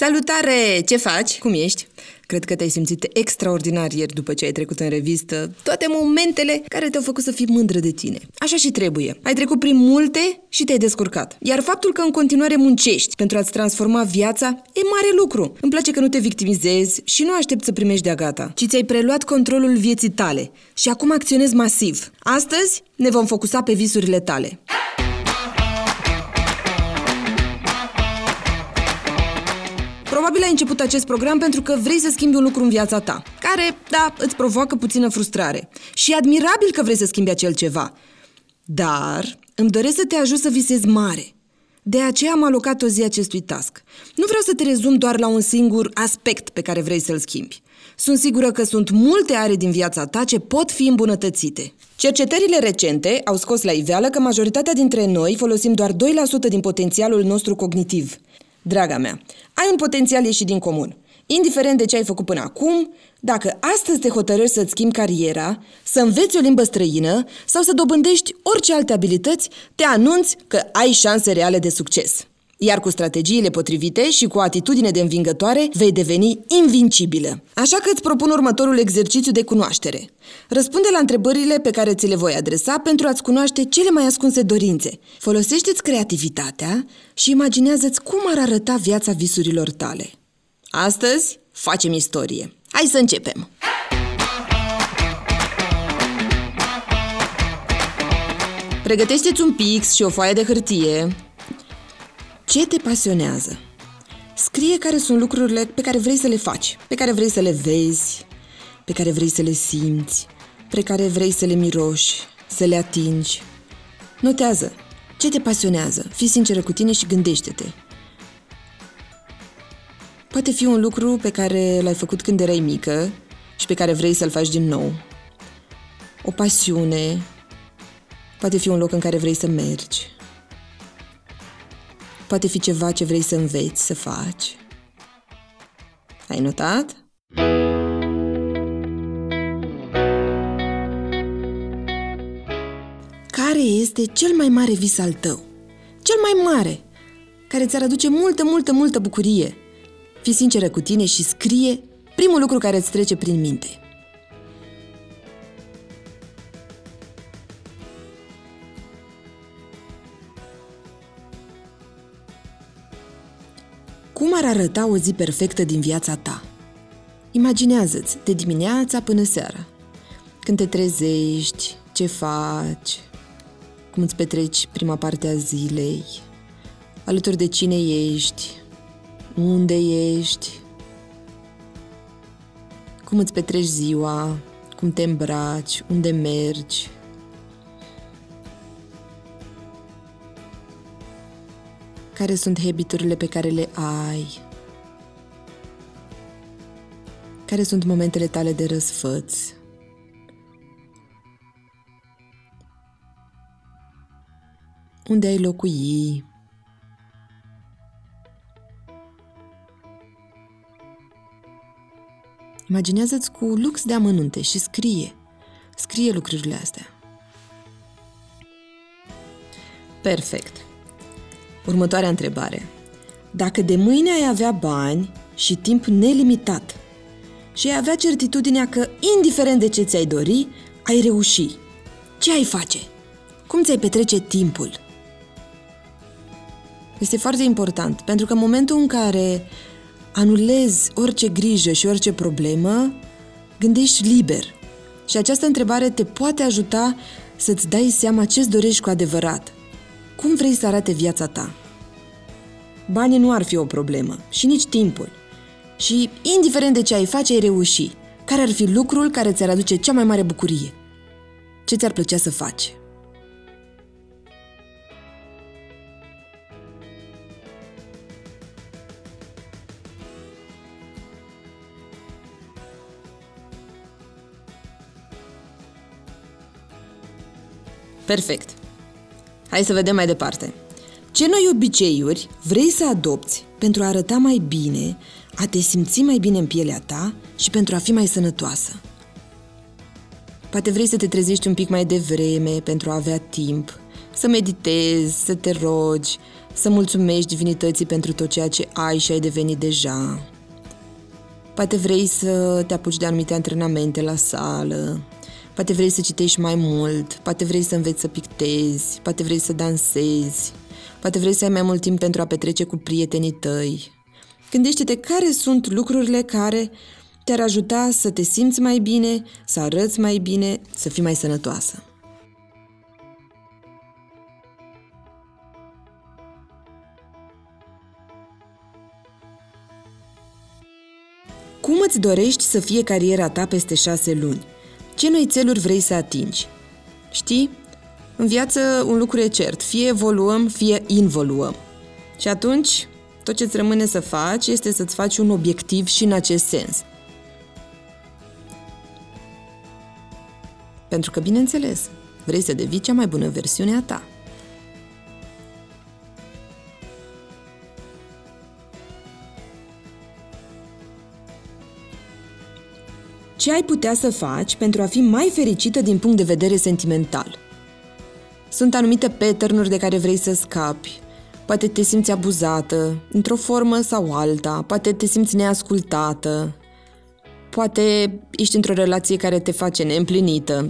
Salutare! Ce faci? Cum ești? Cred că te-ai simțit extraordinar ieri după ce ai trecut în revistă toate momentele care te-au făcut să fii mândră de tine. Așa și trebuie. Ai trecut prin multe și te-ai descurcat. Iar faptul că în continuare muncești pentru a-ți transforma viața e mare lucru. Îmi place că nu te victimizezi și nu aștepți să primești de-a gata, ci ți-ai preluat controlul vieții tale și acum acționezi masiv. Astăzi ne vom focusa pe visurile tale. Probabil ai început acest program pentru că vrei să schimbi un lucru în viața ta, care, da, îți provoacă puțină frustrare. Și e admirabil că vrei să schimbi acel ceva. Dar îmi doresc să te ajut să visezi mare. De aceea am alocat o zi acestui task. Nu vreau să te rezum doar la un singur aspect pe care vrei să-l schimbi. Sunt sigură că sunt multe are din viața ta ce pot fi îmbunătățite. Cercetările recente au scos la iveală că majoritatea dintre noi folosim doar 2% din potențialul nostru cognitiv. Draga mea, ai un potențial ieșit din comun. Indiferent de ce ai făcut până acum, dacă astăzi te hotărăști să-ți schimbi cariera, să înveți o limbă străină sau să dobândești orice alte abilități, te anunți că ai șanse reale de succes. Iar cu strategiile potrivite și cu o atitudine de învingătoare vei deveni invincibilă. Așa că îți propun următorul exercițiu de cunoaștere. Răspunde la întrebările pe care ți le voi adresa pentru a-ți cunoaște cele mai ascunse dorințe. Folosește-ți creativitatea și imaginează-ți cum ar arăta viața visurilor tale. Astăzi facem istorie. Hai să începem! Pregătește-ți un pix și o foaie de hârtie ce te pasionează? Scrie care sunt lucrurile pe care vrei să le faci, pe care vrei să le vezi, pe care vrei să le simți, pe care vrei să le miroși, să le atingi. Notează ce te pasionează, fii sinceră cu tine și gândește-te. Poate fi un lucru pe care l-ai făcut când erai mică și pe care vrei să-l faci din nou. O pasiune, poate fi un loc în care vrei să mergi, Poate fi ceva ce vrei să înveți să faci. Ai notat? Care este cel mai mare vis al tău? Cel mai mare, care ți-ar aduce multă, multă, multă bucurie. Fii sinceră cu tine și scrie primul lucru care îți trece prin minte. Cum ar arăta o zi perfectă din viața ta? Imaginează-ți de dimineața până seara. Când te trezești, ce faci, cum îți petreci prima parte a zilei, alături de cine ești, unde ești, cum îți petreci ziua, cum te îmbraci, unde mergi, Care sunt habiturile pe care le ai? Care sunt momentele tale de răsfăț? Unde ai locui? Imaginează-ți cu lux de amănunte și scrie. Scrie lucrurile astea. Perfect. Următoarea întrebare. Dacă de mâine ai avea bani și timp nelimitat și ai avea certitudinea că, indiferent de ce ți-ai dori, ai reuși, ce ai face? Cum ți-ai petrece timpul? Este foarte important, pentru că în momentul în care anulezi orice grijă și orice problemă, gândești liber. Și această întrebare te poate ajuta să-ți dai seama ce-ți dorești cu adevărat – cum vrei să arate viața ta? Banii nu ar fi o problemă și nici timpul. Și, indiferent de ce ai face, ai reuși. Care ar fi lucrul care ți-ar aduce cea mai mare bucurie? Ce ți-ar plăcea să faci? Perfect. Hai să vedem mai departe. Ce noi obiceiuri vrei să adopți pentru a arăta mai bine, a te simți mai bine în pielea ta și pentru a fi mai sănătoasă? Poate vrei să te trezești un pic mai devreme pentru a avea timp, să meditezi, să te rogi, să mulțumești divinității pentru tot ceea ce ai și ai devenit deja. Poate vrei să te apuci de anumite antrenamente la sală, poate vrei să citești mai mult, poate vrei să înveți să pictezi, poate vrei să dansezi, poate vrei să ai mai mult timp pentru a petrece cu prietenii tăi. Gândește-te care sunt lucrurile care te-ar ajuta să te simți mai bine, să arăți mai bine, să fii mai sănătoasă. Cum îți dorești să fie cariera ta peste șase luni? Ce noi țeluri vrei să atingi? Știi? În viață un lucru e cert, fie evoluăm, fie involuăm. Și atunci, tot ce îți rămâne să faci este să-ți faci un obiectiv și în acest sens. Pentru că, bineînțeles, vrei să devii cea mai bună versiune a ta. Ce ai putea să faci pentru a fi mai fericită din punct de vedere sentimental? Sunt anumite pattern de care vrei să scapi. Poate te simți abuzată, într-o formă sau alta, poate te simți neascultată, poate ești într-o relație care te face neîmplinită,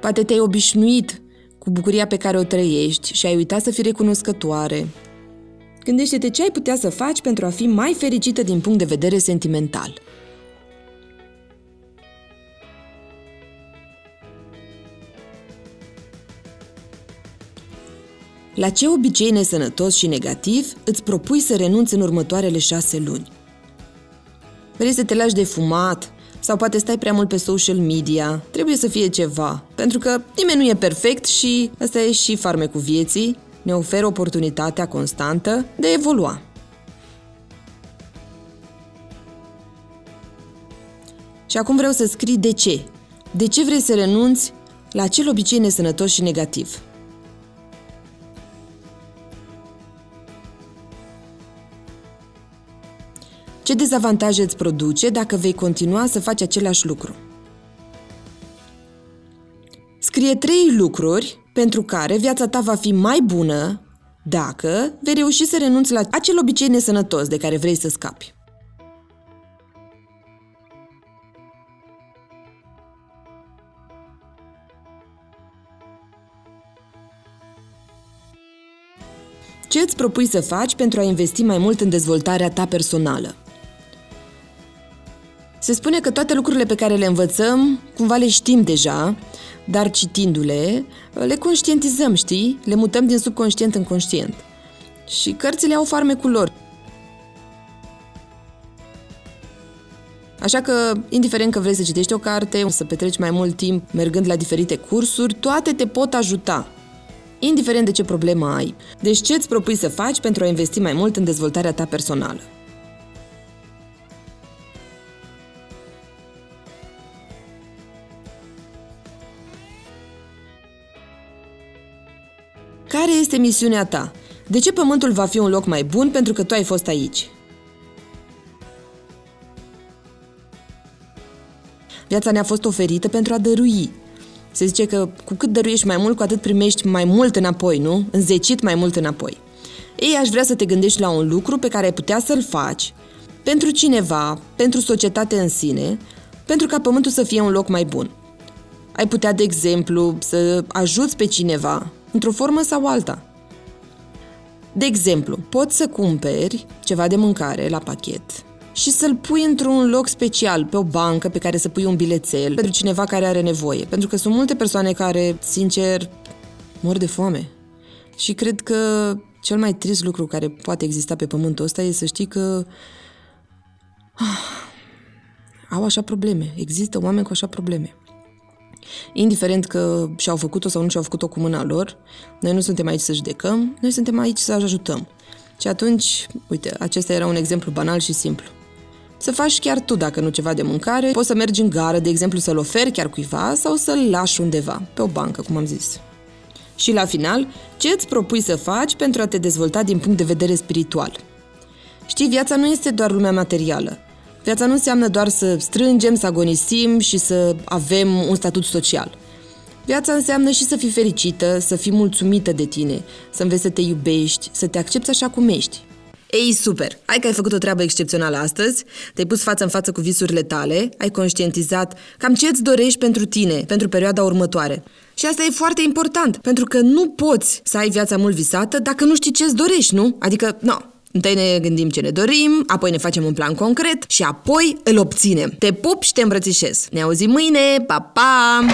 poate te-ai obișnuit cu bucuria pe care o trăiești și ai uitat să fii recunoscătoare. Gândește-te ce ai putea să faci pentru a fi mai fericită din punct de vedere sentimental. La ce obicei nesănătos și negativ îți propui să renunți în următoarele șase luni? Vrei să te lași de fumat sau poate stai prea mult pe social media. Trebuie să fie ceva, pentru că nimeni nu e perfect și ăsta e și farmecul vieții, ne oferă oportunitatea constantă de a evolua. Și acum vreau să scrii de ce. De ce vrei să renunți la acel obicei nesănătos și negativ? Ce dezavantaje îți produce dacă vei continua să faci același lucru? Scrie trei lucruri pentru care viața ta va fi mai bună dacă vei reuși să renunți la acel obicei nesănătos de care vrei să scapi. Ce îți propui să faci pentru a investi mai mult în dezvoltarea ta personală? Se spune că toate lucrurile pe care le învățăm, cumva le știm deja, dar citindu-le, le conștientizăm, știi? Le mutăm din subconștient în conștient. Și cărțile au farmecul lor. Așa că, indiferent că vrei să citești o carte, să petreci mai mult timp mergând la diferite cursuri, toate te pot ajuta, indiferent de ce problemă ai. Deci ce îți propui să faci pentru a investi mai mult în dezvoltarea ta personală? Care este misiunea ta? De ce pământul va fi un loc mai bun pentru că tu ai fost aici? Viața ne-a fost oferită pentru a dărui. Se zice că cu cât dăruiești mai mult, cu atât primești mai mult înapoi, nu? Înzecit mai mult înapoi. Ei, aș vrea să te gândești la un lucru pe care ai putea să-l faci pentru cineva, pentru societate în sine, pentru ca pământul să fie un loc mai bun. Ai putea, de exemplu, să ajuți pe cineva într-o formă sau alta. De exemplu, poți să cumperi ceva de mâncare la pachet și să-l pui într-un loc special, pe o bancă pe care să pui un bilețel pentru cineva care are nevoie. Pentru că sunt multe persoane care, sincer, mor de foame. Și cred că cel mai trist lucru care poate exista pe pământul ăsta e să știi că ah, au așa probleme. Există oameni cu așa probleme. Indiferent că și-au făcut-o sau nu și-au făcut-o cu mâna lor, noi nu suntem aici să judecăm, noi suntem aici să ajutăm. Și atunci, uite, acesta era un exemplu banal și simplu. Să faci chiar tu, dacă nu ceva de mâncare, poți să mergi în gară, de exemplu, să-l oferi chiar cuiva sau să-l lași undeva, pe o bancă, cum am zis. Și la final, ce îți propui să faci pentru a te dezvolta din punct de vedere spiritual? Știi, viața nu este doar lumea materială. Viața nu înseamnă doar să strângem, să agonisim și să avem un statut social. Viața înseamnă și să fii fericită, să fii mulțumită de tine, să înveți să te iubești, să te accepti așa cum ești. Ei, super! Hai că ai făcut o treabă excepțională astăzi, te-ai pus față în față cu visurile tale, ai conștientizat cam ce îți dorești pentru tine, pentru perioada următoare. Și asta e foarte important, pentru că nu poți să ai viața mult visată dacă nu știi ce îți dorești, nu? Adică, nu, Întâi ne gândim ce ne dorim, apoi ne facem un plan concret și apoi îl obținem. Te pup și te îmbrățișez. Ne auzim mâine, pa, pa!